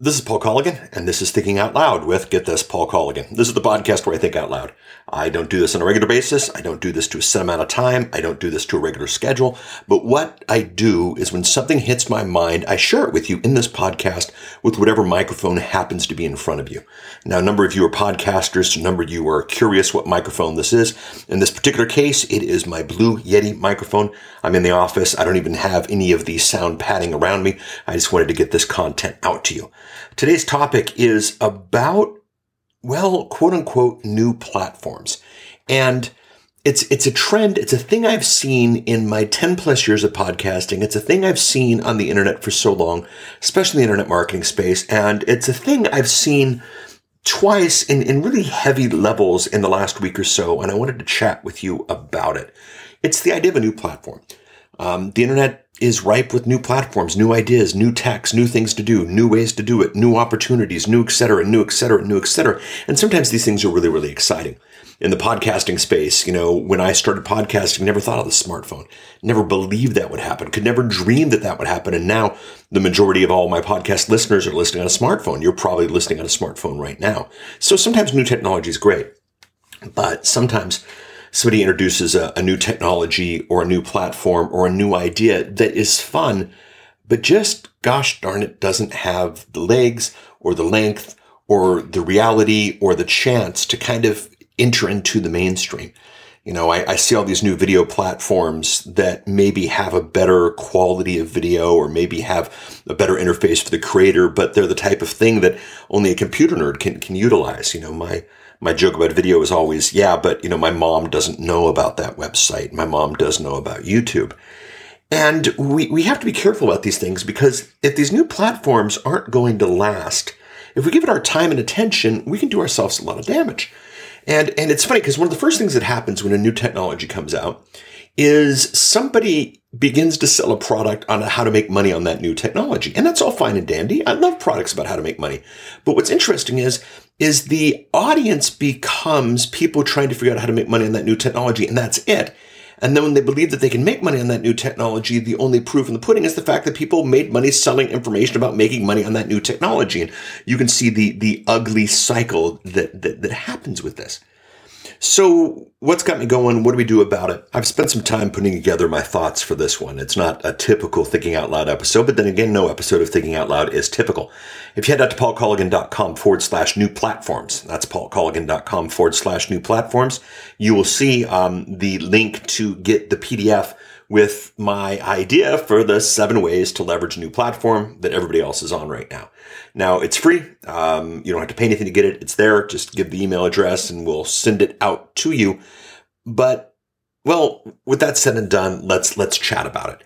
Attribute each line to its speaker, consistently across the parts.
Speaker 1: This is Paul Colligan, and this is Thinking Out Loud with, get this, Paul Colligan. This is the podcast where I think out loud. I don't do this on a regular basis. I don't do this to a set amount of time. I don't do this to a regular schedule. But what I do is when something hits my mind, I share it with you in this podcast with whatever microphone happens to be in front of you. Now, a number of you are podcasters. A number of you are curious what microphone this is. In this particular case, it is my Blue Yeti microphone. I'm in the office. I don't even have any of the sound padding around me. I just wanted to get this content out to you. Today's topic is about, well, quote unquote, new platforms. And it's, it's a trend. It's a thing I've seen in my 10 plus years of podcasting. It's a thing I've seen on the internet for so long, especially in the internet marketing space. And it's a thing I've seen twice in, in really heavy levels in the last week or so. And I wanted to chat with you about it. It's the idea of a new platform. Um, the internet is ripe with new platforms, new ideas, new techs, new things to do, new ways to do it, new opportunities, new et cetera, new et cetera, new et cetera. And sometimes these things are really, really exciting. In the podcasting space, you know, when I started podcasting, never thought of the smartphone, never believed that would happen, could never dream that that would happen. And now the majority of all my podcast listeners are listening on a smartphone. You're probably listening on a smartphone right now. So sometimes new technology is great, but sometimes somebody introduces a, a new technology or a new platform or a new idea that is fun, but just gosh darn it doesn't have the legs or the length or the reality or the chance to kind of enter into the mainstream. You know, I, I, see all these new video platforms that maybe have a better quality of video or maybe have a better interface for the creator, but they're the type of thing that only a computer nerd can, can utilize. You know, my, my joke about video is always, yeah, but you know, my mom doesn't know about that website. My mom does know about YouTube. And we, we have to be careful about these things because if these new platforms aren't going to last, if we give it our time and attention, we can do ourselves a lot of damage. And, and it's funny because one of the first things that happens when a new technology comes out is somebody begins to sell a product on how to make money on that new technology. And that's all fine and dandy. I love products about how to make money. But what's interesting is, is the audience becomes people trying to figure out how to make money on that new technology. And that's it. And then when they believe that they can make money on that new technology, the only proof in the pudding is the fact that people made money selling information about making money on that new technology. And you can see the, the ugly cycle that, that, that happens with this. So, what's got me going? What do we do about it? I've spent some time putting together my thoughts for this one. It's not a typical Thinking Out Loud episode, but then again, no episode of Thinking Out Loud is typical. If you head out to paulcolligan.com forward slash new platforms, that's paulcolligan.com forward slash new platforms, you will see um, the link to get the PDF with my idea for the seven ways to leverage a new platform that everybody else is on right now. Now it's free. Um, you don't have to pay anything to get it. It's there. Just give the email address and we'll send it out to you. But well, with that said and done, let's let's chat about it.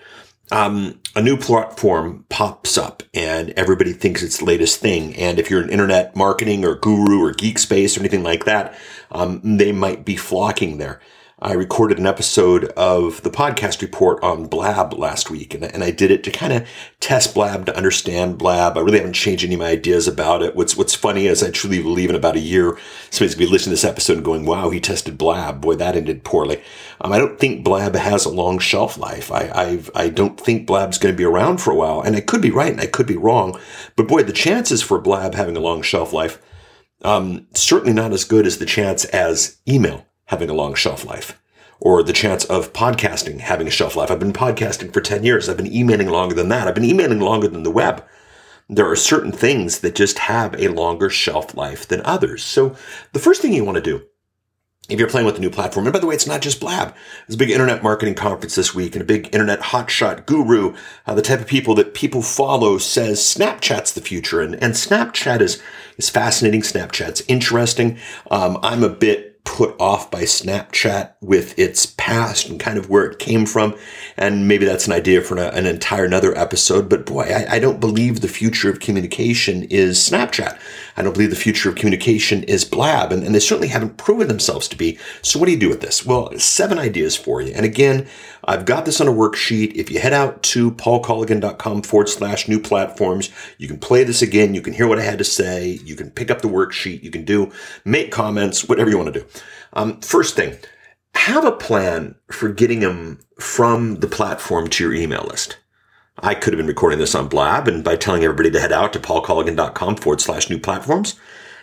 Speaker 1: Um, a new platform pops up and everybody thinks it's the latest thing. And if you're an internet marketing or guru or geek space or anything like that, um, they might be flocking there. I recorded an episode of the podcast report on Blab last week, and, and I did it to kind of test Blab to understand Blab. I really haven't changed any of my ideas about it. What's What's funny is I truly believe in about a year, somebody's gonna be listening to this episode and going, "Wow, he tested Blab. Boy, that ended poorly." Um, I don't think Blab has a long shelf life. I I've, I don't think Blab's going to be around for a while, and I could be right and I could be wrong, but boy, the chances for Blab having a long shelf life, um, certainly not as good as the chance as email having a long shelf life or the chance of podcasting having a shelf life. I've been podcasting for 10 years. I've been emailing longer than that. I've been emailing longer than the web. There are certain things that just have a longer shelf life than others. So the first thing you want to do if you're playing with a new platform, and by the way, it's not just Blab. There's a big internet marketing conference this week and a big internet hotshot guru, uh, the type of people that people follow says Snapchat's the future. And, and Snapchat is, is fascinating. Snapchat's interesting. Um, I'm a bit put off by Snapchat with its past and kind of where it came from. And maybe that's an idea for an, an entire another episode. But boy, I, I, don't believe the future of communication is Snapchat. I don't believe the future of communication is Blab. And, and they certainly haven't proven themselves to be. So what do you do with this? Well, seven ideas for you. And again, I've got this on a worksheet. If you head out to paulcolligan.com forward slash new platforms, you can play this again. You can hear what I had to say. You can pick up the worksheet. You can do, make comments, whatever you want to do. Um, first thing, have a plan for getting them from the platform to your email list. I could have been recording this on Blab and by telling everybody to head out to paulcolligan.com forward slash new platforms.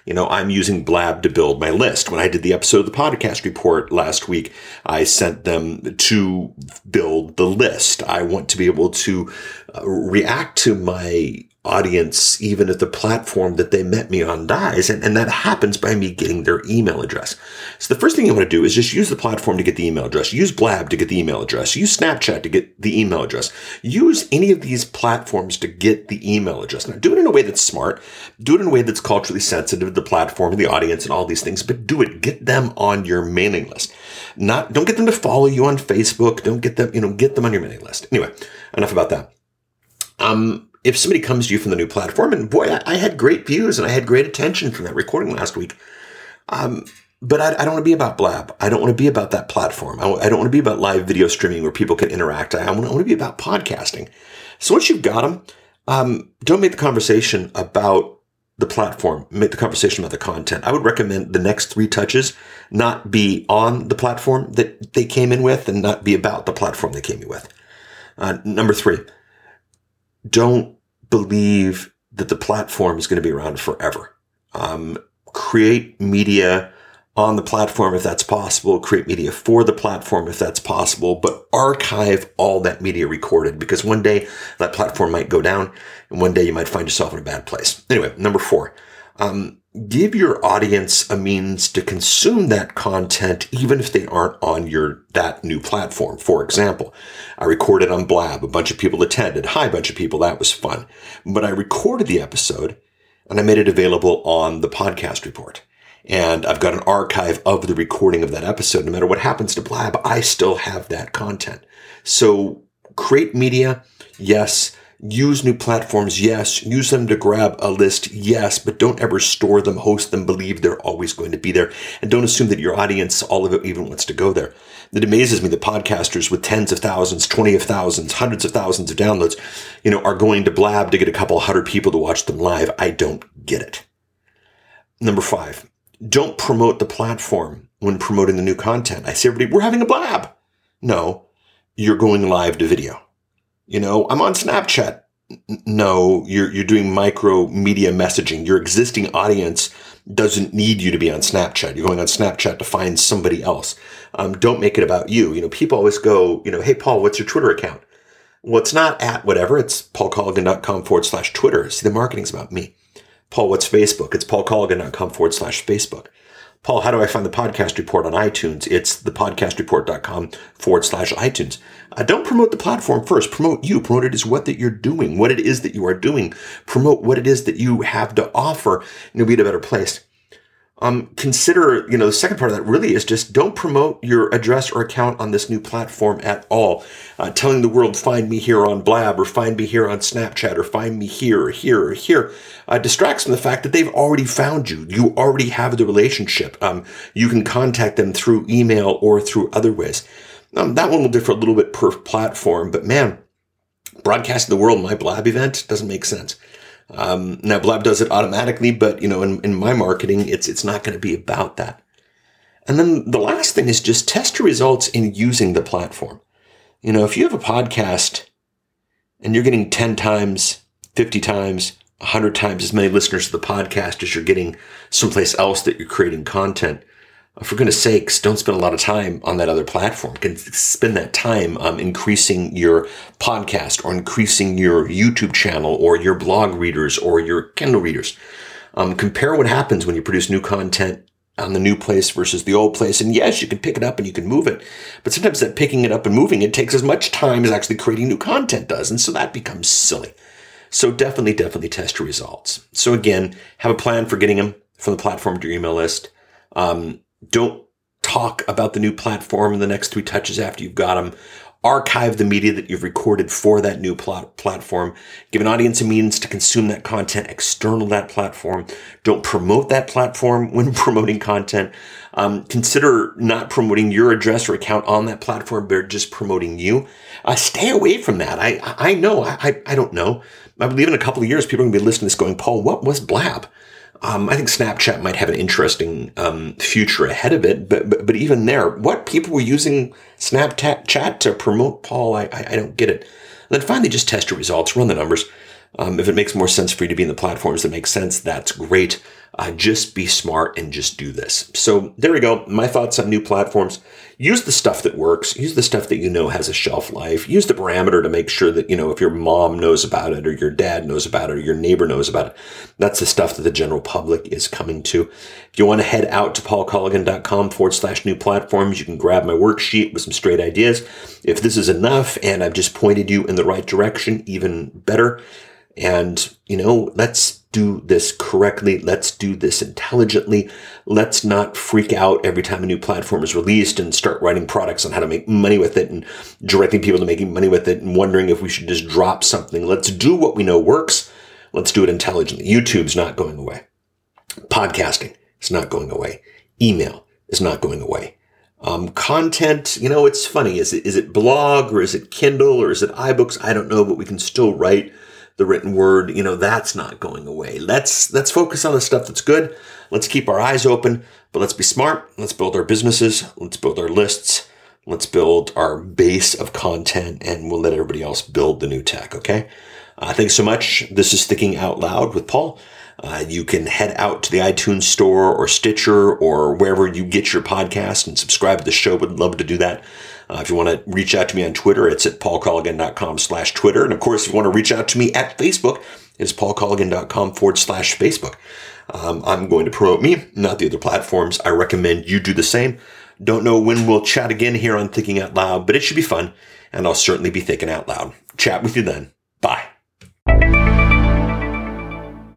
Speaker 1: You know, I'm using Blab to build my list. When I did the episode of the podcast report last week, I sent them to build the list. I want to be able to uh, react to my audience, even if the platform that they met me on dies. And, and that happens by me getting their email address. So the first thing you want to do is just use the platform to get the email address. Use Blab to get the email address. Use Snapchat to get the email address. Use any of these platforms to get the email address. Now do it in a way that's smart. Do it in a way that's culturally sensitive to the platform and the audience and all these things, but do it. Get them on your mailing list. Not, don't get them to follow you on Facebook. Don't get them, you know, get them on your mailing list. Anyway, enough about that. Um, if somebody comes to you from the new platform, and boy, I, I had great views and I had great attention from that recording last week. Um, but I, I, don't want to be about Blab. I don't want to be about that platform. I, don't want to be about live video streaming where people can interact. I, want, I want to be about podcasting. So once you've got them, um, don't make the conversation about the platform. Make the conversation about the content. I would recommend the next three touches not be on the platform that they came in with and not be about the platform they came in with. Uh, number three, don't believe that the platform is going to be around forever. Um, create media on the platform if that's possible, create media for the platform if that's possible, but archive all that media recorded because one day that platform might go down and one day you might find yourself in a bad place. Anyway, number four, um, give your audience a means to consume that content even if they aren't on your that new platform. For example i recorded on blab. A bunch of people attended. Hi bunch of people. That was fun. But i recorded the episode and i made it available on the podcast report. And i've got an archive of the recording of that episode. No matter what happens to blab i still have that content. So create media. Yes Use new platforms, yes. Use them to grab a list, yes, but don't ever store them, host them, believe they're always going to be there. And don't assume that your audience, all of it, even wants to go there. It amazes me that podcasters with tens of thousands, twenty of thousands, hundreds of thousands of downloads, you know, are going to Blab to get a couple hundred people to watch them live. I don't get it. Number five, don't promote the platform when promoting the new content. I say everybody, we're having a Blab. No, you're going live to video. You know, I'm on Snapchat. No, you're, you're doing micro media messaging. Your existing audience doesn't need you to be on Snapchat. You're going on Snapchat to find somebody else. Um, don't make it about you. You know, people always go, you know, hey, Paul, what's your Twitter account? Well, it's not at whatever. It's paulcolligan.com forward slash Twitter. See, the marketing's about me. Paul, what's Facebook? It's paulcolligan.com forward slash Facebook. Paul, how do I find the podcast report on iTunes? It's thepodcastreport.com forward slash iTunes. Uh, don't promote the platform first. Promote you. Promote it as what that you're doing, what it is that you are doing. Promote what it is that you have to offer, and you'll be in a better place um, consider, you know, the second part of that really is just don't promote your address or account on this new platform at all. Uh, telling the world, find me here on Blab or find me here on Snapchat or find me here or here or here uh, distracts from the fact that they've already found you. You already have the relationship. Um, you can contact them through email or through other ways. Um, that one will differ a little bit per platform, but man, broadcasting the world my Blab event doesn't make sense. Um, now Blab does it automatically, but you know, in, in my marketing, it's, it's not going to be about that. And then the last thing is just test your results in using the platform. You know, if you have a podcast and you're getting 10 times, 50 times, 100 times as many listeners to the podcast as you're getting someplace else that you're creating content, for goodness sakes, don't spend a lot of time on that other platform. Can spend that time um, increasing your podcast or increasing your YouTube channel or your blog readers or your Kindle readers. Um, compare what happens when you produce new content on the new place versus the old place. And yes, you can pick it up and you can move it, but sometimes that picking it up and moving it takes as much time as actually creating new content does. And so that becomes silly. So definitely, definitely test your results. So again, have a plan for getting them from the platform to your email list. Um, don't talk about the new platform in the next three touches after you've got them. Archive the media that you've recorded for that new plat- platform. Give an audience a means to consume that content external to that platform. Don't promote that platform when promoting content. Um, consider not promoting your address or account on that platform, but just promoting you. Uh, stay away from that. I I know. I I don't know. I believe in a couple of years, people are going to be listening to this going, Paul, what was Blab? Um, I think Snapchat might have an interesting um, future ahead of it, but, but, but even there, what people were using Snapchat to promote Paul, I, I, I don't get it. And then finally, just test your results, run the numbers. Um, if it makes more sense for you to be in the platforms that make sense, that's great. Uh, just be smart and just do this. So there we go. My thoughts on new platforms. Use the stuff that works. Use the stuff that you know has a shelf life. Use the parameter to make sure that, you know, if your mom knows about it or your dad knows about it or your neighbor knows about it, that's the stuff that the general public is coming to. If you want to head out to paulcolligan.com forward slash new platforms, you can grab my worksheet with some straight ideas. If this is enough and I've just pointed you in the right direction, even better. And, you know, let's do this correctly. Let's do this intelligently. Let's not freak out every time a new platform is released and start writing products on how to make money with it and directing people to making money with it and wondering if we should just drop something. Let's do what we know works. Let's do it intelligently. YouTube's not going away. Podcasting is not going away. Email is not going away. Um, content, you know, it's funny. Is it, is it blog or is it Kindle or is it iBooks? I don't know, but we can still write the written word, you know, that's not going away. Let's, let's focus on the stuff that's good. Let's keep our eyes open, but let's be smart. Let's build our businesses. Let's build our lists. Let's build our base of content and we'll let everybody else build the new tech. Okay. Uh, thanks so much. This is Thinking Out Loud with Paul. Uh, you can head out to the iTunes store or Stitcher or wherever you get your podcast and subscribe to the show. Would love to do that. Uh, if you want to reach out to me on Twitter, it's at paulcolligan.com slash Twitter. And of course, if you want to reach out to me at Facebook, it's paulcolligan.com forward slash Facebook. Um, I'm going to promote me, not the other platforms. I recommend you do the same. Don't know when we'll chat again here on Thinking Out Loud, but it should be fun, and I'll certainly be thinking out loud. Chat with you then. Bye.